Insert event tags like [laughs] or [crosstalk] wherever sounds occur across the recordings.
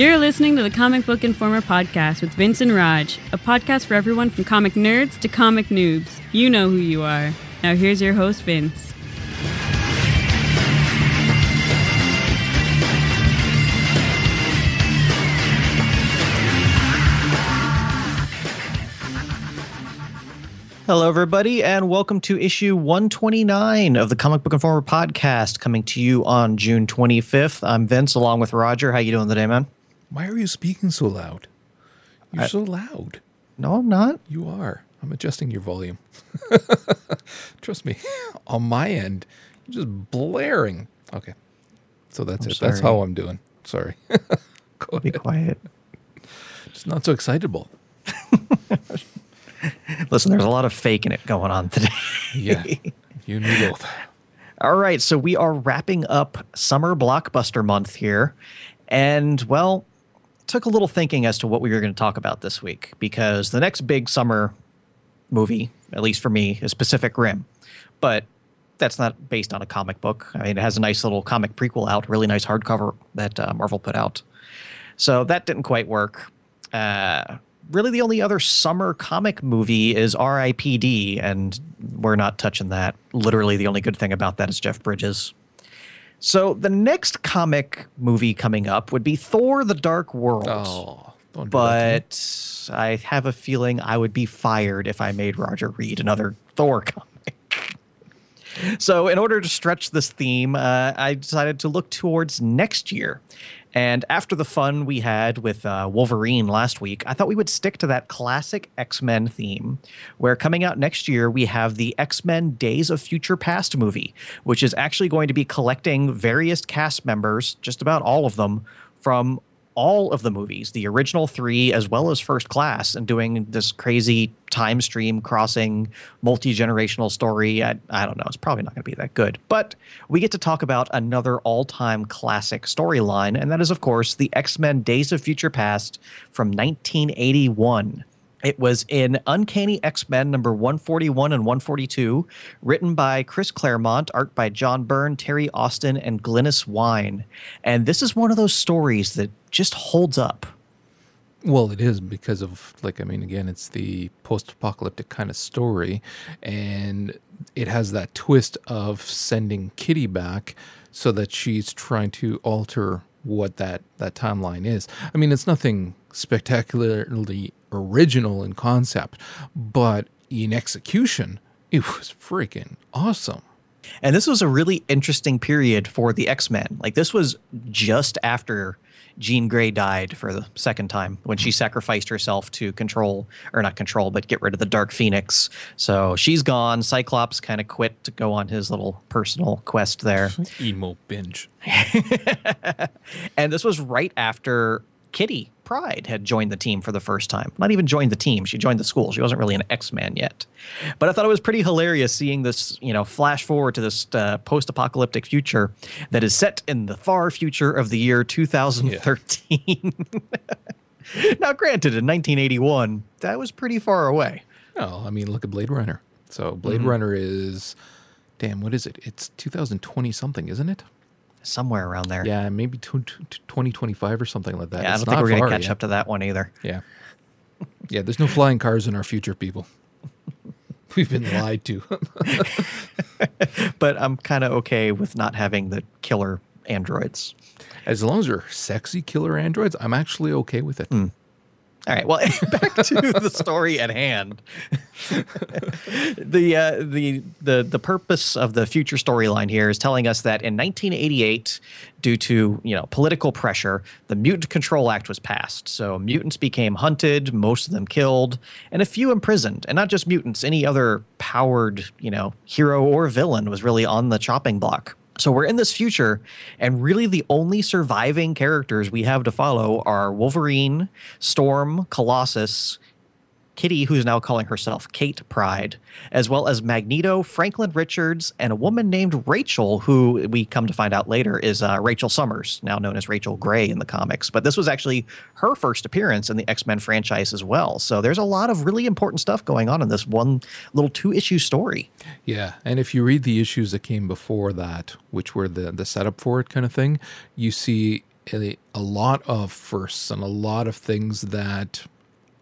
You're listening to the Comic Book Informer podcast with Vince and Raj, a podcast for everyone from comic nerds to comic noobs. You know who you are. Now, here's your host, Vince. Hello, everybody, and welcome to issue 129 of the Comic Book Informer podcast, coming to you on June 25th. I'm Vince, along with Roger. How you doing today, man? Why are you speaking so loud? You're I- so loud. No, I'm not. You are. I'm adjusting your volume. [laughs] Trust me. On my end, you're just blaring. Okay. So that's I'm it. That's how I'm doing. Sorry. [laughs] Go Be ahead. quiet. Just not so excitable. [laughs] Listen, there's a lot of fake in it going on today. Yeah. you and me both. All right, so we are wrapping up summer blockbuster month here. And, well, took a little thinking as to what we were going to talk about this week because the next big summer movie, at least for me, is Pacific Rim. But that's not based on a comic book. I mean, it has a nice little comic prequel out, really nice hardcover that uh, Marvel put out. So that didn't quite work. Uh, really, the only other summer comic movie is R.I.P.D., and we're not touching that. Literally, the only good thing about that is Jeff Bridges. So the next comic movie coming up would be Thor: The Dark World. Oh, don't do that to me. but I have a feeling I would be fired if I made Roger read another Thor comic. [laughs] So, in order to stretch this theme, uh, I decided to look towards next year. And after the fun we had with uh, Wolverine last week, I thought we would stick to that classic X Men theme, where coming out next year, we have the X Men Days of Future Past movie, which is actually going to be collecting various cast members, just about all of them, from all of the movies, the original three as well as First Class, and doing this crazy time stream crossing multi generational story. I, I don't know. It's probably not going to be that good. But we get to talk about another all time classic storyline, and that is, of course, the X Men Days of Future Past from 1981. It was in Uncanny X Men number 141 and 142, written by Chris Claremont, art by John Byrne, Terry Austin, and Glynis Wein. And this is one of those stories that just holds up. Well, it is because of like I mean, again, it's the post-apocalyptic kind of story, and it has that twist of sending Kitty back so that she's trying to alter what that that timeline is. I mean, it's nothing spectacularly original in concept, but in execution, it was freaking awesome. And this was a really interesting period for the X Men. Like, this was just after Jean Grey died for the second time when she sacrificed herself to control, or not control, but get rid of the Dark Phoenix. So she's gone. Cyclops kind of quit to go on his little personal quest there. [laughs] Emo binge. [laughs] and this was right after Kitty Pryde had joined the team for the first time. Not even joined the team; she joined the school. She wasn't really an X Man yet. But I thought it was pretty hilarious seeing this, you know, flash forward to this uh, post-apocalyptic future that is set in the far future of the year 2013. [laughs] now, granted, in 1981, that was pretty far away. No, I mean, look at Blade Runner. So Blade Mm-hmm. Runner is, damn, what is it? It's 2020 something, isn't it? Somewhere around there. Yeah, maybe tw- tw- 2025 or something like that. Yeah, I don't think we're going to catch yet. up to that one either. Yeah. [laughs] Yeah, there's no flying cars in our future, people. [laughs] We've been lied to. [laughs] But I'm kind of okay with not having the killer androids. as long as they're sexy killer androids, I'm actually okay with it. Hmm. All right. Well, [laughs] back to the story at hand. [laughs] the uh, the the the purpose of the future storyline here is telling us that in 1988, due to you know political pressure, the Mutant Control Act was passed. So mutants became hunted, most of them killed, and a few imprisoned. And not just mutants, any other powered you know hero or villain was really on the chopping block. So we're in this future, and really the only surviving characters we have to follow are Wolverine, Storm, Colossus, Kitty, who's now calling herself Kate Pryde, as well as Magneto, Franklin Richards, and a woman named Rachel, who we come to find out later is uh, Rachel Summers, now known as Rachel Gray in the comics. But this was actually her first appearance in the X Men franchise as well. So there's a lot of really important stuff going on in this one little two issue story. Yeah, and if you read the issues that came before that, which were the the setup for it kind of thing, you see a, a lot of firsts and a lot of things that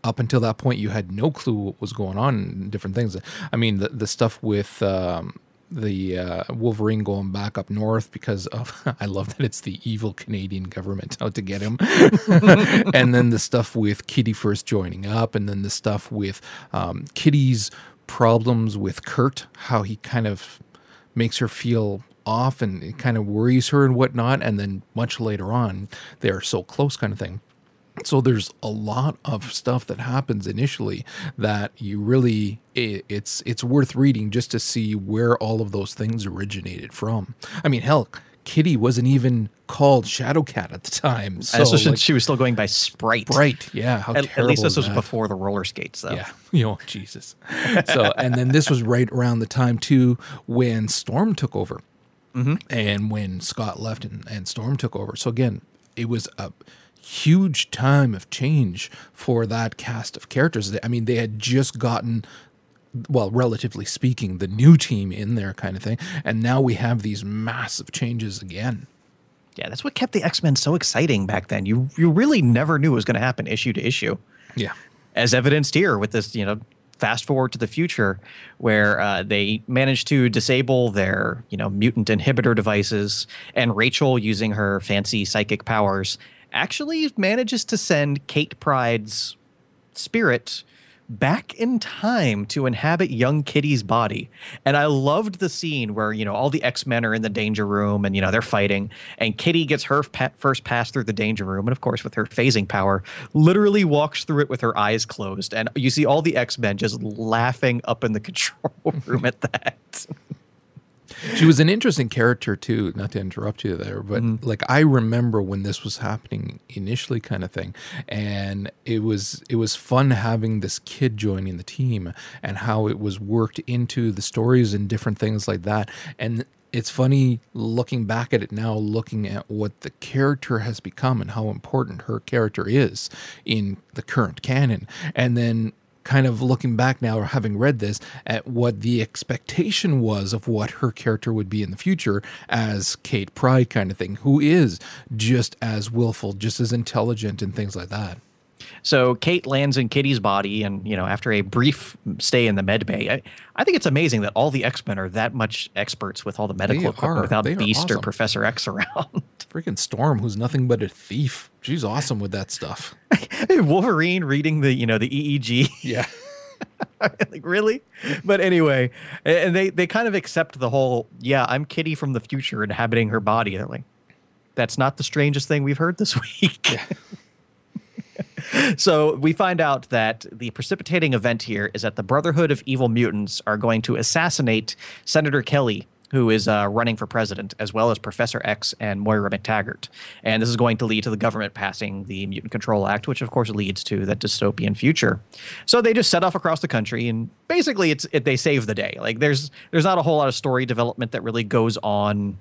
up until that point you had no clue what was going on different things. I mean, the the stuff with um, the uh, Wolverine going back up north because of [laughs] I love that it's the evil Canadian government out to get him, [laughs] and then the stuff with Kitty first joining up, and then the stuff with um, Kitty's problems with Kurt, how he kind of makes her feel off and it kind of worries her and whatnot, and then much later on they are so close, kind of thing. So there's a lot of stuff that happens initially that you really it, it's it's worth reading just to see where all of those things originated from. I mean, hell, Kitty wasn't even called Shadowcat at the time. So, like, she was still going by Sprite. right, yeah. At, at least this was that? before the roller skates, though. Yeah, [laughs] you know, Jesus. So, and then this was right around the time too when Storm took over, mm-hmm. and when Scott left and, and Storm took over. So again, it was a huge time of change for that cast of characters. I mean, they had just gotten. Well, relatively speaking, the new team in there, kind of thing, and now we have these massive changes again. Yeah, that's what kept the X Men so exciting back then. You you really never knew it was going to happen issue to issue. Yeah, as evidenced here with this, you know, fast forward to the future where uh, they managed to disable their, you know, mutant inhibitor devices, and Rachel, using her fancy psychic powers, actually manages to send Kate Pryde's spirit back in time to inhabit young Kitty's body. And I loved the scene where, you know, all the X-Men are in the danger room and, you know, they're fighting and Kitty gets her pa- first pass through the danger room. And of course, with her phasing power, literally walks through it with her eyes closed. And you see all the X-Men just laughing up in the [laughs] control room at that. She was an interesting character too not to interrupt you there but mm-hmm. like i remember when this was happening initially kind of thing and it was it was fun having this kid joining the team and how it was worked into the stories and different things like that and it's funny looking back at it now looking at what the character has become and how important her character is in the current canon and then kind of looking back now or having read this at what the expectation was of what her character would be in the future as Kate Pryde kind of thing, who is just as willful, just as intelligent and things like that. So Kate lands in Kitty's body, and you know, after a brief stay in the med bay, I, I think it's amazing that all the X Men are that much experts with all the medical They equipment are. without They Beast or. Professor X around. [laughs] Freaking Storm, who's nothing but a thief. She's awesome with that stuff. [laughs] Wolverine reading the you know the EEG, Yeah. [laughs] like really? But anyway, and they they kind of accept the whole yeah, I'm Kitty from the future inhabiting her body. They're like, that's not the strangest thing we've heard this week. So we find out that the precipitating event here is that the Brotherhood of Evil Mutants are going to assassinate Senator Kelly, who is uh, running for president, as well as Professor X and Moira McTaggart. And this is going to lead to the government passing the Mutant Control Act, which of course leads to that dystopian future. So they just set off across the country, and basically, it's it, they save the day. Like there's there's not a whole lot of story development that really goes on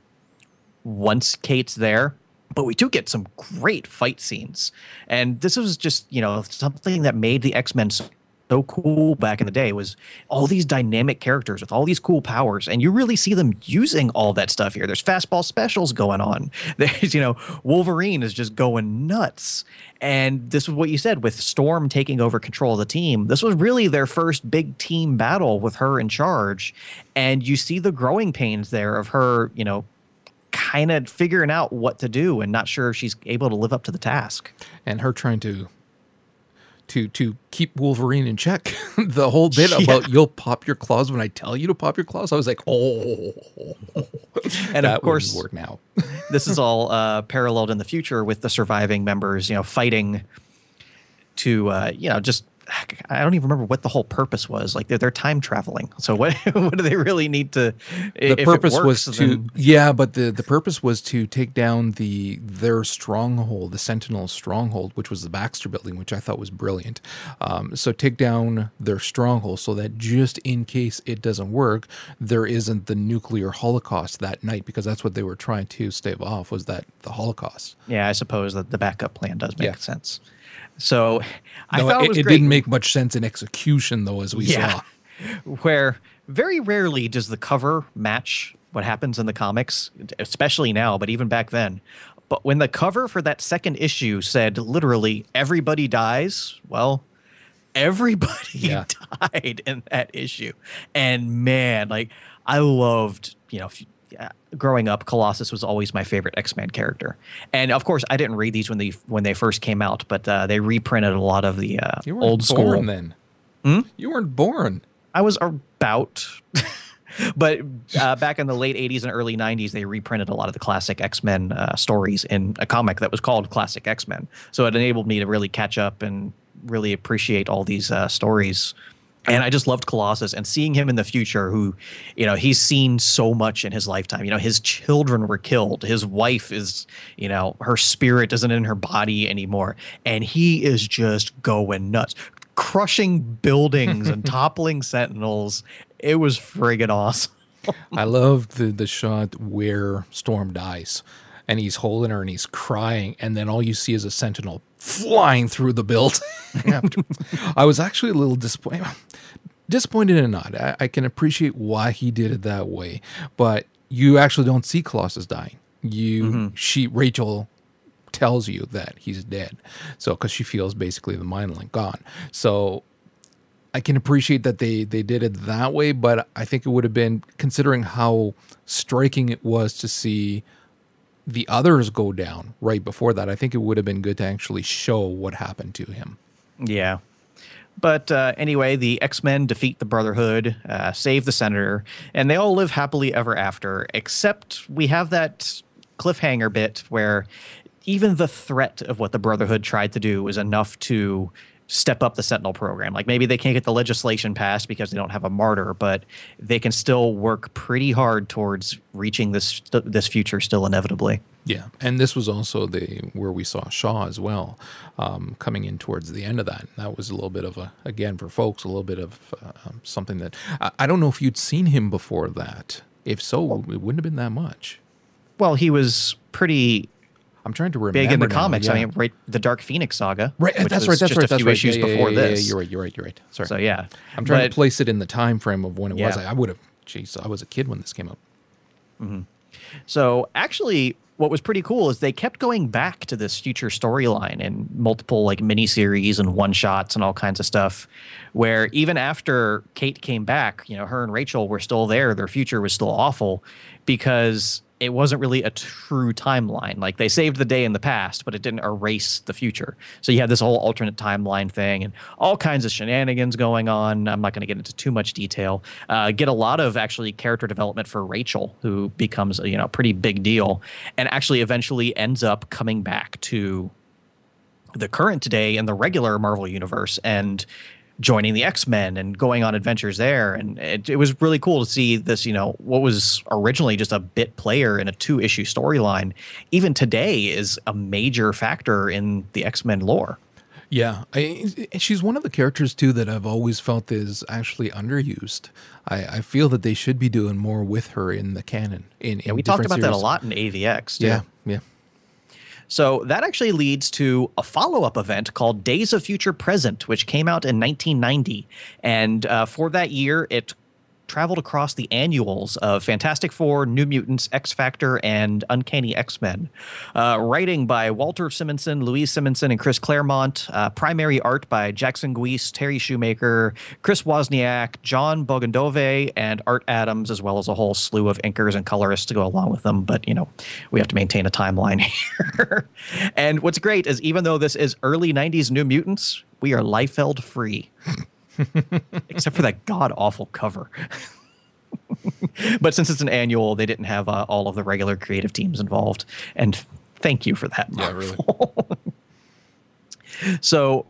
once Kate's there. But we do get some great fight scenes. And this was just, you know, something that made the X-Men so, so cool back in the day was all these dynamic characters with all these cool powers. And you really see them using all that stuff here. There's fastball specials going on. [laughs] There's, you know, Wolverine is just going nuts. And this is what you said with Storm taking over control of the team. This was really their first big team battle with her in charge. And you see the growing pains there of her, you know, kind of figuring out what to do and not sure if she's able to live up to the task. And her trying to to to keep Wolverine in check. [laughs] the whole bit Yeah. about you'll pop your claws when I tell you to pop your claws. I was like, oh, [laughs] And of course, work now. [laughs] this is all uh, paralleled in the future with the surviving members, you know, fighting to, uh, you know, just I don't even remember what the whole purpose was. Like they're, they're time traveling. So what [laughs] what do they really need to? the purpose was to yeah but the the purpose was to take down the their stronghold the sentinel stronghold which was the baxter building which i thought was brilliant um, so take down their stronghold so that just in case it doesn't work there isn't the nuclear holocaust that night because that's what they were trying to stave off was that the holocaust yeah, I suppose that the backup plan does make Yeah. sense. So I No, thought it, it, it didn't make much sense in execution though as we Yeah. saw [laughs] where very rarely does the cover match what happens in the comics, especially now, but even back then. But when the cover for that second issue said literally everybody dies, well, everybody [laughs] Yeah. died in that issue. And man, like I loved, you know, if you- yeah, growing up, Colossus was always my favorite X-Men character. And of course, I didn't read these when they when they first came out, but uh, they reprinted a lot of the uh, old school. born then. Hmm? You weren't born. I was about. [laughs] but uh, back in the late 80s and early 90s, they reprinted a lot of the classic X Men uh, stories in a comic that was called Classic X Men. So it enabled me to really catch up and really appreciate all these uh, stories. And I just loved Colossus and seeing him in the future, who, you know, he's seen so much in his lifetime. You know, his children were killed. His wife is, you know, her spirit isn't in her body anymore. And he is just going nuts, crushing buildings and [laughs] toppling sentinels. It was friggin' awesome. I loved the the shot where Storm dies, and he's holding her and he's crying, and then all you see is a Sentinel flying through the building. [laughs] after. I was actually a little disappointed. Disappointed or not, I, I can appreciate why he did it that way, but you actually don't see Colossus dying. You, mm-hmm. she, Rachel tells you that he's dead. So, because she feels basically the mind link gone. So, I can appreciate that they they did it that way, but I think it would have been considering how striking it was to see the others go down right before that. I think it would have been good to actually show what happened to him. Yeah. But uh, anyway, the X Men defeat the Brotherhood, uh, save the Senator, and they all live happily ever after, except we have that cliffhanger bit where even the threat of what the Brotherhood tried to do was enough to step up the Sentinel program. Like maybe they can't get the legislation passed because they don't have a martyr, but they can still work pretty hard towards reaching this this future still inevitably. Yeah, and this was also the where we saw Shaw as well, um, coming in towards the end of that. That was a little bit of a again for folks a little bit of uh, um, something that I, I don't know if you'd seen him before that. If so, it wouldn't have been that much. Well, he was pretty I'm trying to remember big in the now, comics. I mean, right, the Dark Phoenix saga. Right, that's right. That's just right. A That's few right. issues Yeah, yeah, before yeah, yeah, this. You're right. You're right. You're right. Sorry. So yeah, I'm trying But- to place it in the time frame of when it was. I, I would have. Jeez, I was a kid when this came out. Mm-hmm. So actually, what was pretty cool is they kept going back to this future storyline in multiple like miniseries and one shots and all kinds of stuff. Where even after Kate came back, you know, her and Rachel were still there. Their future was still awful because it wasn't really a true timeline. Like they saved the day in the past, but it didn't erase the future. So you had this whole alternate timeline thing and all kinds of shenanigans going on. I'm not going to get into too much detail. Uh, get a lot of actually character development for Rachel, who becomes you know a pretty big deal, and actually eventually ends up coming back to the current day in the regular Marvel universe and joining the X-Men and going on adventures there and it, it was really cool to see this you know what was originally just a bit player in a two issue storyline even today is a major factor in the X-Men lore Yeah, I, she's one of the characters too that I've always felt is actually underused. I, I feel that they should be doing more with her in the canon. In, yeah in we talked about that a lot in AVX too. Yeah, yeah. So that actually leads to a follow up event called Days of Future Present, which came out in 1990. And uh, for that year, it traveled across the annuals of Fantastic Four, New Mutants, X Factor, and Uncanny X Men. Uh, writing by Walter Simonson, Louise Simonson, and Chris Claremont. Uh, primary art by Jackson Guice, Terry Shoemaker, Chris Wozniak, Jon Bogdanove, and Art Adams, as well as a whole slew of inkers and colorists to go along with them. But, you know, we have to maintain a timeline [laughs] here. and what's great is even though this is early 90s New Mutants, we are Liefeld free. [laughs] Except for that god awful cover. but since it's an annual, they didn't have uh, all of the regular creative teams involved. And thank you for that. Yeah, really. [laughs] So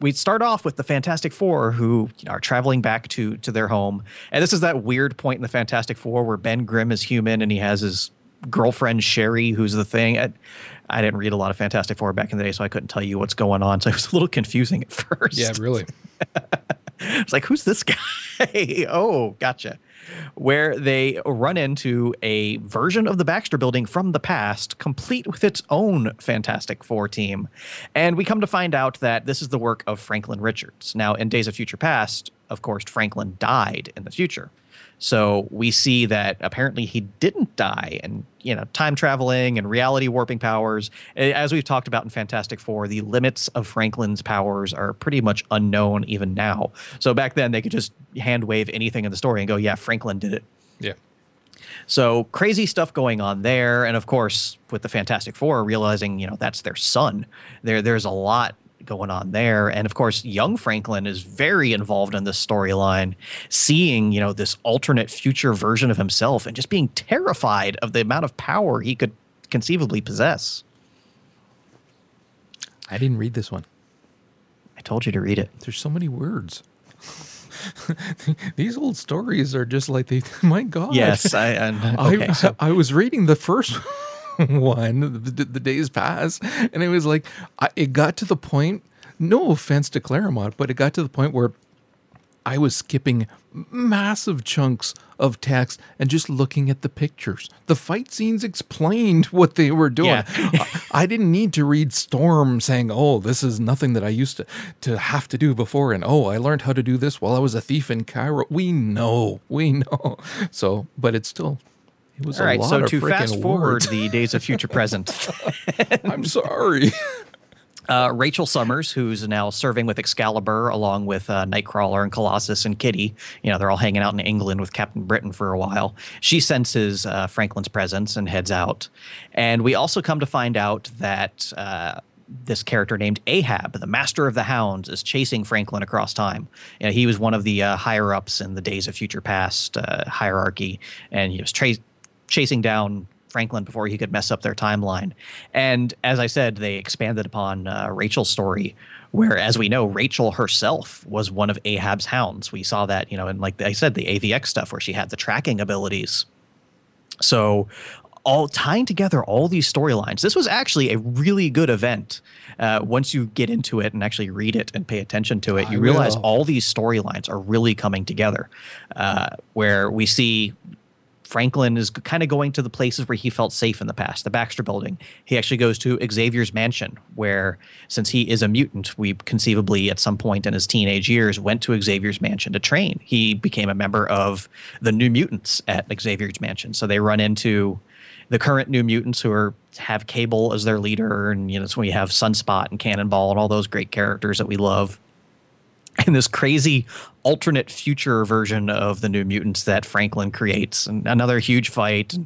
we start off with the Fantastic Four, who you know, are traveling back to to their home, and this is that weird point in the Fantastic Four where Ben Grimm is human and he has his girlfriend Sherry, who's the thing. I, I didn't read a lot of Fantastic Four back in the day, so I couldn't tell you what's going on. So it was a little confusing at [laughs] first. Yeah, really. [laughs] [laughs] It's like, who's this guy? [laughs] oh, gotcha. Where they run into a version of the Baxter building from the past, complete with its own Fantastic Four team. And we come to find out that this is the work of Franklin Richards. Now, in Days of Future Past, of course, Franklin died in the future. So we see that apparently he didn't die, and you know, time traveling and reality warping powers. As we've talked about in Fantastic Four, the limits of Franklin's powers are pretty much unknown even now. So back then, they could just hand wave anything in the story and go, "Yeah, Franklin did it." Yeah. So crazy stuff going on there, and of course, with the Fantastic Four realizing you know that's their son, there there's a lot going on there. And of course, young Franklin is very involved in this storyline, seeing, you know, this alternate future version of himself and just being terrified of the amount of power he could conceivably possess. I didn't read this one. I told you to read it. There's so many words. [laughs] These old stories are just like they. [laughs] My God. Yes, I. I okay, I, so. I was reading the first [laughs] [laughs] one, the, the, days pass, and it was like I, it got to the point. No offense to Claremont, but it got to the point where I was skipping massive chunks of text and just looking at the pictures. The fight scenes explained [laughs] what they were doing. Yeah. [laughs] I, I, didn't need to read Storm saying, "Oh, this is nothing that I used to to have to do before," and "Oh, I learned how to do this while I was a thief in Cairo." We know, we know. So, but it's still it was All right, so to fast forward the days of future present. [laughs] I'm sorry. [laughs] Uh, Rachel Summers, who's now serving with Excalibur along with uh, Nightcrawler and Colossus and Kitty. You know, they're all hanging out in England with Captain Britain for a while. She senses uh, Franklin's presence and heads out. And we also come to find out that uh, this character named Ahab, the master of the hounds, is chasing Franklin across time. You know, he was one of the uh, higher ups in the Days of Future Past uh, hierarchy, and he was tra- chasing down Franklin before he could mess up their timeline. And as I said, they expanded upon uh, Rachel's story, where, as we know, Rachel herself was one of Ahab's hounds. We saw that, you know, and like I said, the AVX stuff where she had the tracking abilities. So, all tying together all these storylines. This was actually a really good event. Uh, once you get into it and actually read it and pay attention to it, you realize will. all these storylines are really coming together. Uh, where we see Franklin is kind of going to the places where he felt safe in the past, the Baxter building. He actually goes to Xavier's mansion, where, since he is a mutant, we conceivably at some point in his teenage years went to Xavier's mansion to train. He became a member of the New Mutants at Xavier's mansion. So they run into the current New Mutants who are have Cable as their leader, and you know, so we have Sunspot and Cannonball and all those great characters that we love [laughs] in this crazy alternate future version of the New Mutants that Franklin creates, and another huge fight.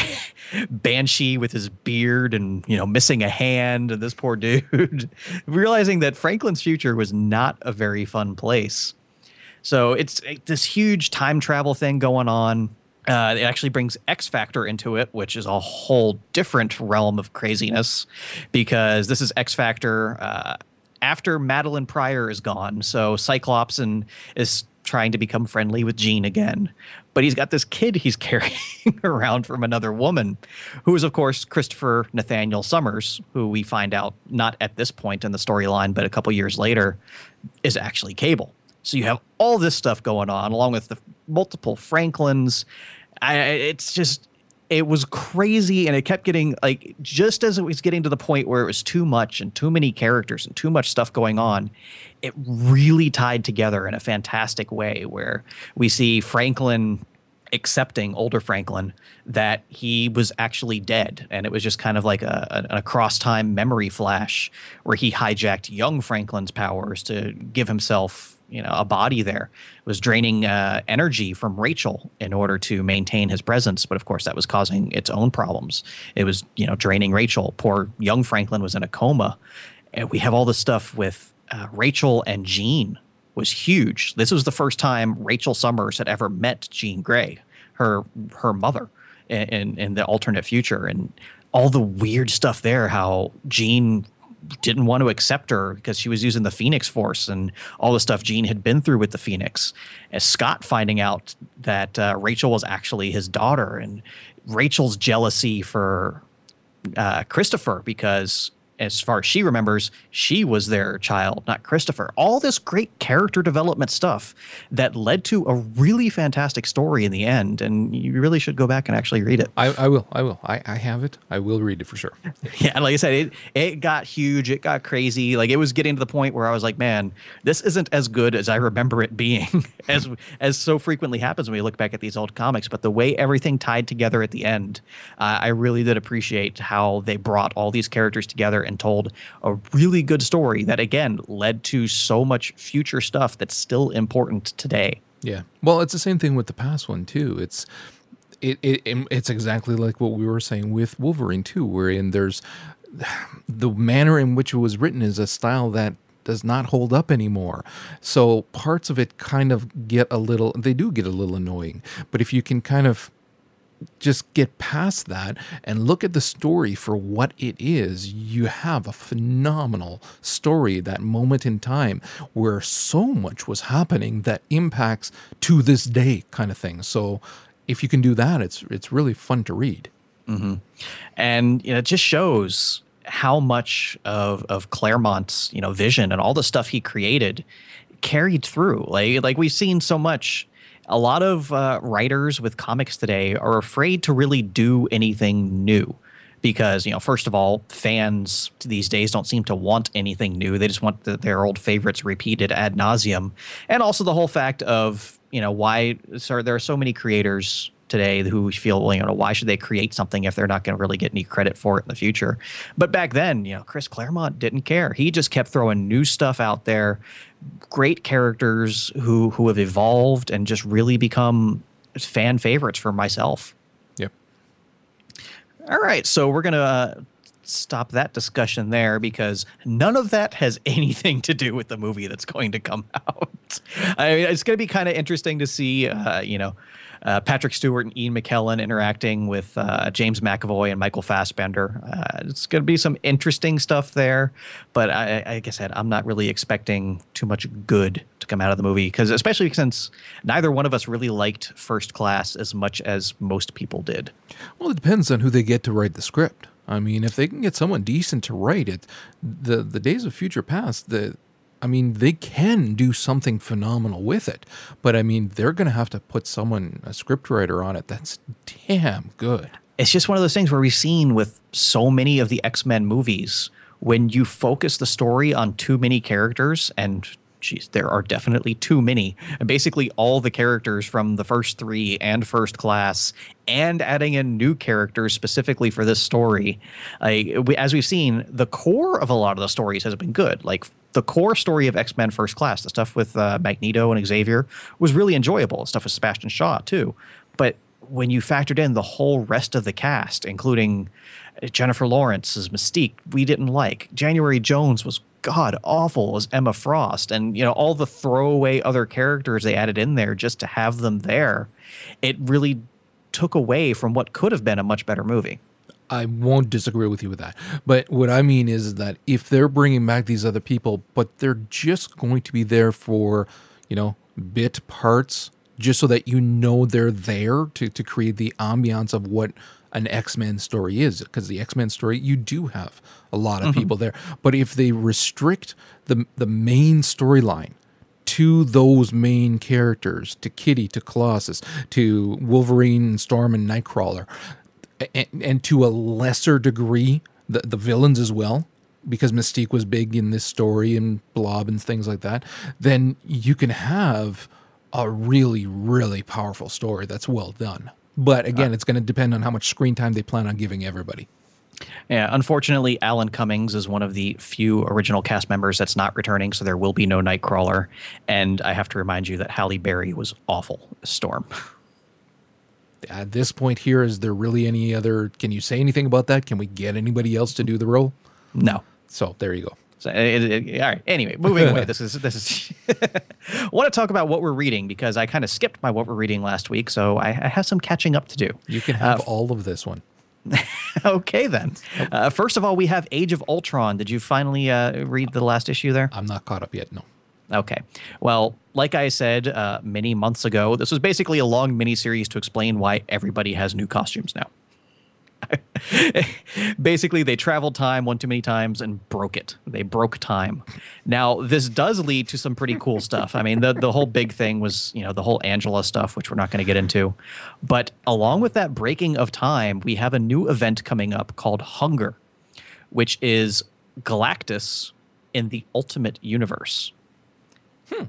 [laughs] Banshee with his beard and you know missing a hand, and this poor [laughs] dude realizing that Franklin's future was not a very fun place. So it's this huge time travel thing going on. Uh, it actually brings X Factor into it, which is a whole different realm of craziness, because this is X Factor. Uh, after Madelyne Pryor is gone. So Cyclops and is trying to become friendly with Jean again. But he's got this kid he's [laughs] carrying around from another woman, who is, of course, Christopher Nathaniel Summers, who we find out not at this point in the storyline, but a couple years later, is actually Cable. So you have all this stuff going on, along with the multiple Franklins. I, it's just it was crazy and it kept getting like just as it was getting to the point where it was too much and too many characters and too much stuff going on it really tied together in a fantastic way where we see franklin accepting older franklin that he was actually dead. And it was just kind of like a, a, an across time memory flash where he hijacked young franklin's powers to give himself you know a body there. It was draining uh, energy from Rachel in order to maintain his presence but of course that was causing its own problems. It was you know draining Rachel. Poor young Franklin was in a coma. And we have all this stuff with uh, Rachel and Jean was huge. This was the first time Rachel Summers had ever met Jean Grey her her mother in, in the alternate future. And all the weird stuff there how Jean didn't want to accept her because she was using the Phoenix Force and all the stuff Jean had been through with the Phoenix. As Scott finding out that uh, Rachel was actually his daughter, and Rachel's jealousy for uh, Christopher because as far as she remembers, she was their child, not Christopher. All this great character development stuff that led to a really fantastic story in the end. And you really should go back and actually read it. I, I will. I will. I, I have it. I will read it for sure. [laughs] Yeah, like I said, it it got huge, it got crazy. Like it was getting to the point where I was like, man, this isn't as good as I remember it being, [laughs] as as so frequently happens when we look back at these old comics. But the way everything tied together at the end, uh, I really did appreciate how they brought all these characters together and told a really good story that again led to so much future stuff that's still important today. Yeah. Well, it's the same thing with the past one too. It's it, it it's exactly like what we were saying with Wolverine too, wherein there's [sighs] the manner in which it was written is a style that does not hold up anymore. So parts of it kind of get a little they do get a little annoying. But if you can kind of just get past that and look at the story for what it is, you have a phenomenal story, that moment in time where so much was happening that impacts to this day kind of thing. So if you can do that, it's it's really fun to read. Mm-hmm. And you know, it just shows how much of of Claremont's you know vision and all the stuff he created carried through. Like like we've seen so much. A lot of uh, writers with comics today are afraid to really do anything new because you know first of all fans these days don't seem to want anything new. They just want the, their old favorites repeated ad nauseum. And also the whole fact of you know why so there are so many creators today who feel well, you know why should they create something if they're not going to really get any credit for it in the future? But back then you know chris claremont didn't care. He just kept throwing new stuff out there great characters who who have evolved and just really become fan favorites for myself. Yep. all right so we're going to uh, stop that discussion there because none of that has [laughs] anything to do with the movie that's going to come [laughs] out. I mean, it's going to be kind of interesting to see, uh, you know, uh, Patrick Stewart and Ian McKellen interacting with uh, James McAvoy and Michael Fassbender. Uh, it's going to be some interesting stuff there, but I, like I said, I'm not really expecting too much good to come out of the movie because, especially since neither one of us really liked First Class as much as most people did. Well, it depends on who they get to write the script. I mean, if they can get someone decent to write it, the the Days of Future Past, the I mean, they can do something phenomenal with it. But I mean, they're going to have to put someone, a scriptwriter on it that's damn good. It's just one of those things where we've seen with so many of the X Men movies, when you focus the story on too many characters, and geez, there are definitely too many, and basically all the characters from the first three and first class, and adding in new characters specifically for this story. We, as we've seen, the core of a lot of the stories has been good. Like the core story of X Men First Class, the stuff with uh, Magneto and Xavier, was really enjoyable. Stuff with Sebastian Shaw too, but when you factored in the whole rest of the cast, including Jennifer Lawrence's Mystique, we didn't like. January Jones was god awful as Emma Frost, and you know all the throwaway other characters they added in there just to have them there. It really took away from what could have been a much better movie. I won't disagree with you with that. But what I mean is that if they're bringing back these other people, but they're just going to be there for, you know, bit parts, just so that you know they're there to, to create the ambiance of what an X-Men story is. Because the X-Men story, you do have a lot of mm-hmm. people there. But if they restrict the the main storyline to those main characters, to Kitty, to Colossus, to Wolverine, Storm, and Nightcrawler, and, and to a lesser degree the, the villains as well because Mystique was big in this story and Blob and things like that, then you can have a really, really powerful story that's well done. But again, uh, it's going to depend on how much screen time they plan on giving everybody. Yeah, unfortunately, Alan Cummings is one of the few original cast members that's not returning, so there will be no Nightcrawler. And I have to remind you that Halle Berry was awful Storm. at this point here, is there really any other? Can you say anything about that? Can we get anybody else to do the role? No. So there you go. So, it, it, all right. Anyway, [laughs] moving away. This is this is. I want to talk about what we're reading because I kind of skipped my what we're reading last week, so I, I have some catching up to do. You can have uh, all of this one. [laughs] okay then. Uh, first of all, we have Age of Ultron. Did you finally uh, read the last issue there? I'm not caught up yet. No. Okay. Well, like I said uh, many months ago, this was basically a long mini series to explain why everybody has new costumes now. [laughs] Basically, they traveled time one too many times and broke it. They broke time. Now, this does lead to some pretty cool stuff. I mean, the, the whole big thing was, you know, the whole Angela stuff, which we're not going to get into. But along with that breaking of time, we have a new event coming up called Hunger, which is Galactus in the Ultimate Universe. Hmm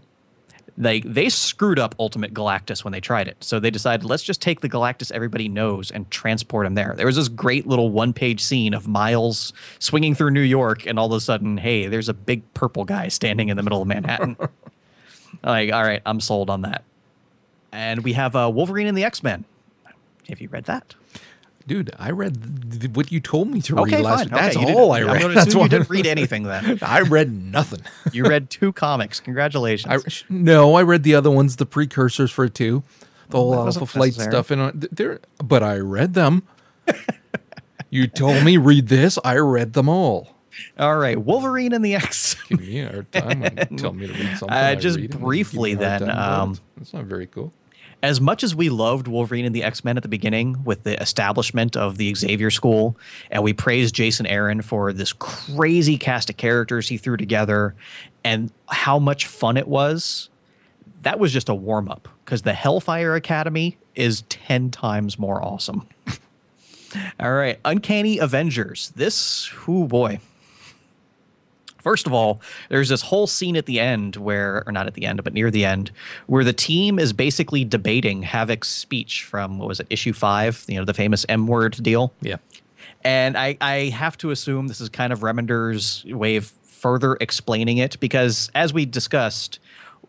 they they screwed up Ultimate Galactus when they tried it. So they decided let's just take the Galactus everybody knows and transport him there. There was this great little one page scene of Miles swinging through New York, and all of a sudden, hey, there's a big purple guy standing in the middle of Manhattan. [laughs] like, all right, I'm sold on that. And we have uh, Wolverine and the X Men. Have you read that? Dude, I read what you told me to Okay, read last fine. That's Okay, all I I'm read. gonna That's why you didn't read anything then. [laughs] I read nothing. You read two comics. Congratulations. I no, I read the other ones, the precursors for two, the whole Alpha Flight necessary. stuff, and uh, there. But I read them. you told me read this. I read them all. all right, Wolverine and the X. Give me a hard time [laughs] tell me to read something. Uh, I just read, and you give me a briefly then, um, that's not very cool. As much as we loved Wolverine and the X Men at the beginning with the establishment of the Xavier School, and we praised Jason Aaron for this crazy cast of characters he threw together and how much fun it was, that was just a warm up because the Hellfire Academy is 10 times more awesome. [laughs] All right, Uncanny Avengers. This, oh boy. First of all, there's this whole scene at the end where, or not at the end, but near the end, where the team is basically debating Havoc's speech from, what was it, issue five, you know, the famous M word deal. Yeah. And I, I have to assume this is kind of Remender's way of further explaining it because, as we discussed,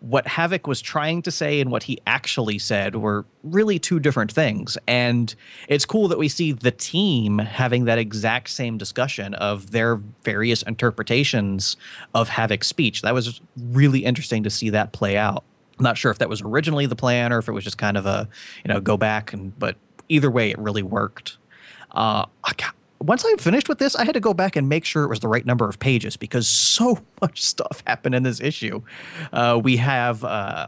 what Havoc was trying to say and what he actually said were really two different things. And it's cool that we see the team having that exact same discussion of their various interpretations of Havoc's speech. That was really interesting to see that play out. I'm not sure if that was originally the plan or if it was just kind of a, you know, go back and, but either way, it really worked. Uh, once I finished with this, I had to go back and make sure it was the right number of pages because so [laughs] much stuff happened in this issue. Uh, we have uh,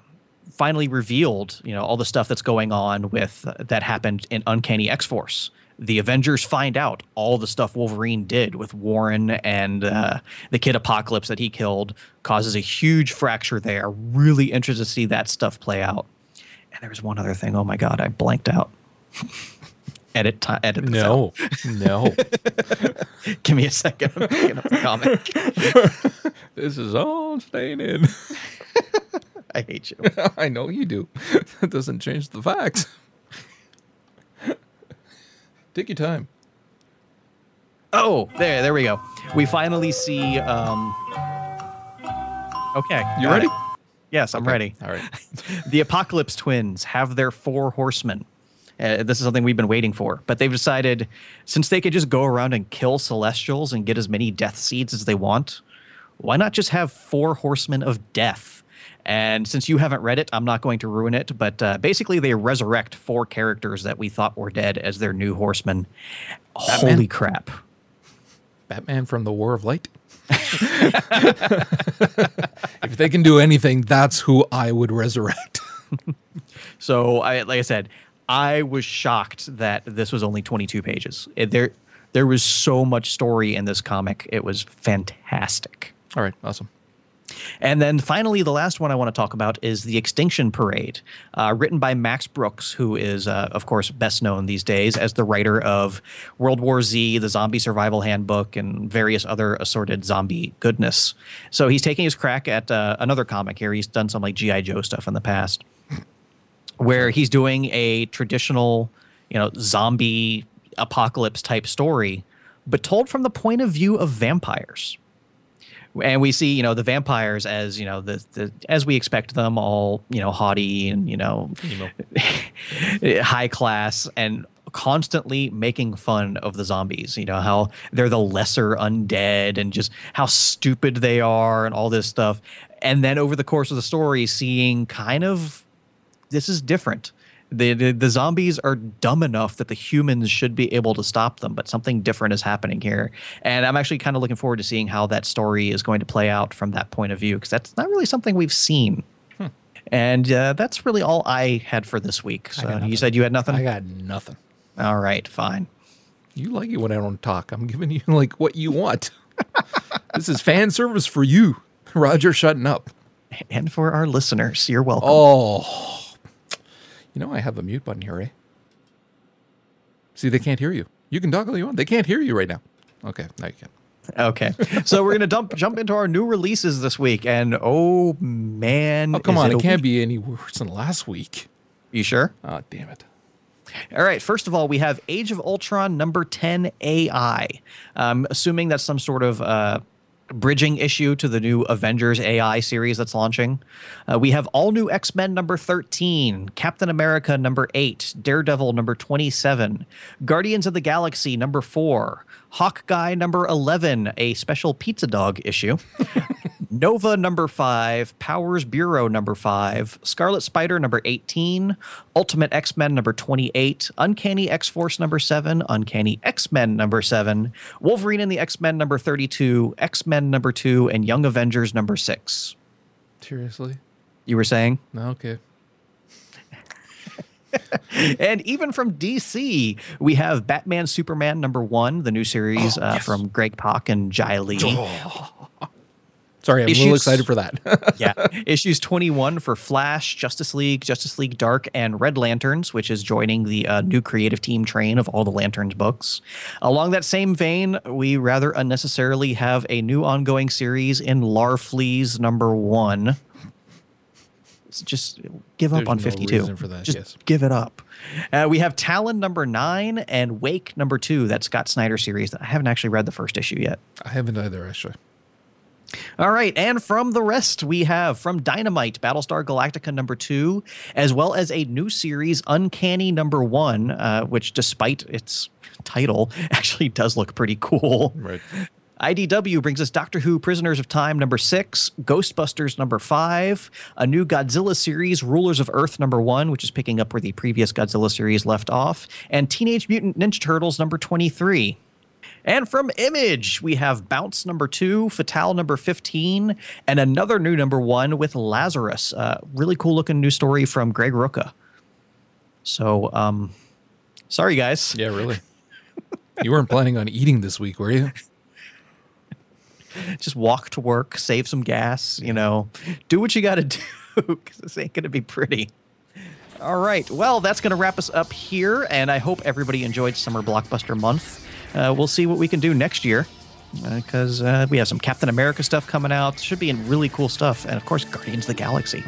finally revealed, you know, all the stuff that's going on with uh, that happened in Uncanny X Force. The Avengers find out all the stuff Wolverine did with Warren and uh, the Kid Apocalypse that he killed causes a huge fracture there. Really interested to see that stuff play out. And there was one other thing. Oh my god, I blanked out. [laughs] edit time. Edit. This out. No, no. [laughs] Give me a second. I'm picking up the comic. [laughs] this is all staying in. [laughs] I hate you. I know you do. That doesn't change the facts. Take your time. Oh, there, there we go. We finally see. Um, okay, You ready? it. Yes, I'm ready. All right. The Apocalypse Twins have their four horsemen. Uh, this is something we've been waiting for, but they've decided since they could just go around and kill Celestials and get as many death seeds as they want, why not just have four horsemen of death? And since you haven't read it, I'm not going to ruin it. But uh, basically, they resurrect four characters that we thought were dead as their new horsemen. Batman? Holy crap! Batman from the War of Light. [laughs] if they can do anything, that's who I would resurrect. [laughs] So, I, like I said, I was shocked that this was only 22 pages. It, there, there was so much story in this comic. It was fantastic. All right, awesome. And then finally, the last one I want to talk about is The Extinction Parade, uh, written by Max Brooks, who is, uh, of course, best known these days as the writer of World War Z, the Zombie Survival Handbook, and various other assorted zombie goodness. So he's taking his crack at uh, another comic here. He's done some like G.I. Joe stuff in the past, where he's doing a traditional, you know, zombie apocalypse type story, but told from the point of view of vampires. And we see you know the vampires as you know the, the as we expect them all you know haughty and you know [laughs] high class and constantly making fun of the zombies you know how they're the lesser undead and just how stupid they are and all this stuff. And then over the course of the story seeing kind of this is different the, the the zombies are dumb enough that the humans should be able to stop them, but something different is happening here. And I'm actually kind of looking forward to seeing how that story is going to play out from that point of view, because that's not really something we've seen. And uh, that's really all I had for this week. So you said you had nothing. I got nothing. all right, fine. You like it when I don't talk. I'm giving you like what you want. [laughs] this is fan service for you, Roger. Shutting up. And for our listeners, you're welcome. Oh, you know I have a mute button here, eh? See, they can't hear you. You can talk all you want. They can't hear you right now. Okay, now you can. Okay, so we're gonna dump jump into our new releases this week, and oh man, Oh, come is on. a It can't week. be any worse than last week. You sure? Oh, damn it. All right. First of all, we have Age of Ultron number 10 AI. Um, assuming that's some sort of uh, bridging issue to the new Avengers AI series that's launching. Uh, we have all new X Men number 13, Captain America number 8, Daredevil number 27, Guardians of the Galaxy number 4, Hawkeye number 11, a special pizza dog issue. [laughs] Nova number five, Powers Bureau number five, Scarlet Spider number 18, Ultimate X Men number 28, Uncanny X Force number seven, Uncanny X Men number seven, Wolverine and the X Men number 32, X Men number two, and Young Avengers number six. Seriously? You were saying? No, okay. [laughs] And even from DC, we have Batman Superman number one, the new series uh, yes. from Greg Pak and Jae Lee. Sorry, I'm a little excited for that. [laughs] yeah. Issues 21 for Flash, Justice League, Justice League Dark, and Red Lanterns, which is joining the uh, new creative team train of all the Lanterns books. Along that same vein, we rather unnecessarily have a new ongoing series in Larfleeze number one. It's just give up There's on no 52. reason for that, just yes. give it up. Uh, we have Talon number nine and Wake number two. That Scott Snyder series. I haven't actually read the first issue yet. I haven't either, actually. All right, and from the rest, we have from Dynamite, Battlestar Galactica number two, as well as a new series, Uncanny number one, uh, which, despite its title, [laughs] actually does look pretty cool. Right. IDW brings us Doctor Who Prisoners of Time number six, Ghostbusters number five, a new Godzilla series, Rulers of Earth number one, which is picking up where the previous Godzilla series left off, and Teenage Mutant Ninja Turtles number 23. And from Image, we have Bounce number two, Fatale number 15, and another new number one with Lazarus. Uh, really cool looking new story from Greg Rucka. So, um, sorry, guys. Yeah, really. you weren't planning on eating this week, were you? just walk to work, save some gas, you know, do what you got to [laughs] do because this ain't going to be pretty. All right. Well, that's going to wrap us up here. And I hope everybody enjoyed Summer Blockbuster Month. Uh, we'll see what we can do next year because uh, we have some Captain America stuff coming out. Should be in really cool stuff. And of course, Guardians of the Galaxy.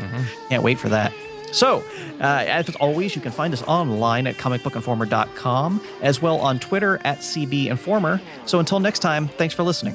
Can't wait for that. So, uh, as always, you can find us online at comicbookinformer.com, as well on Twitter at CBInformer. So until next time, thanks for listening.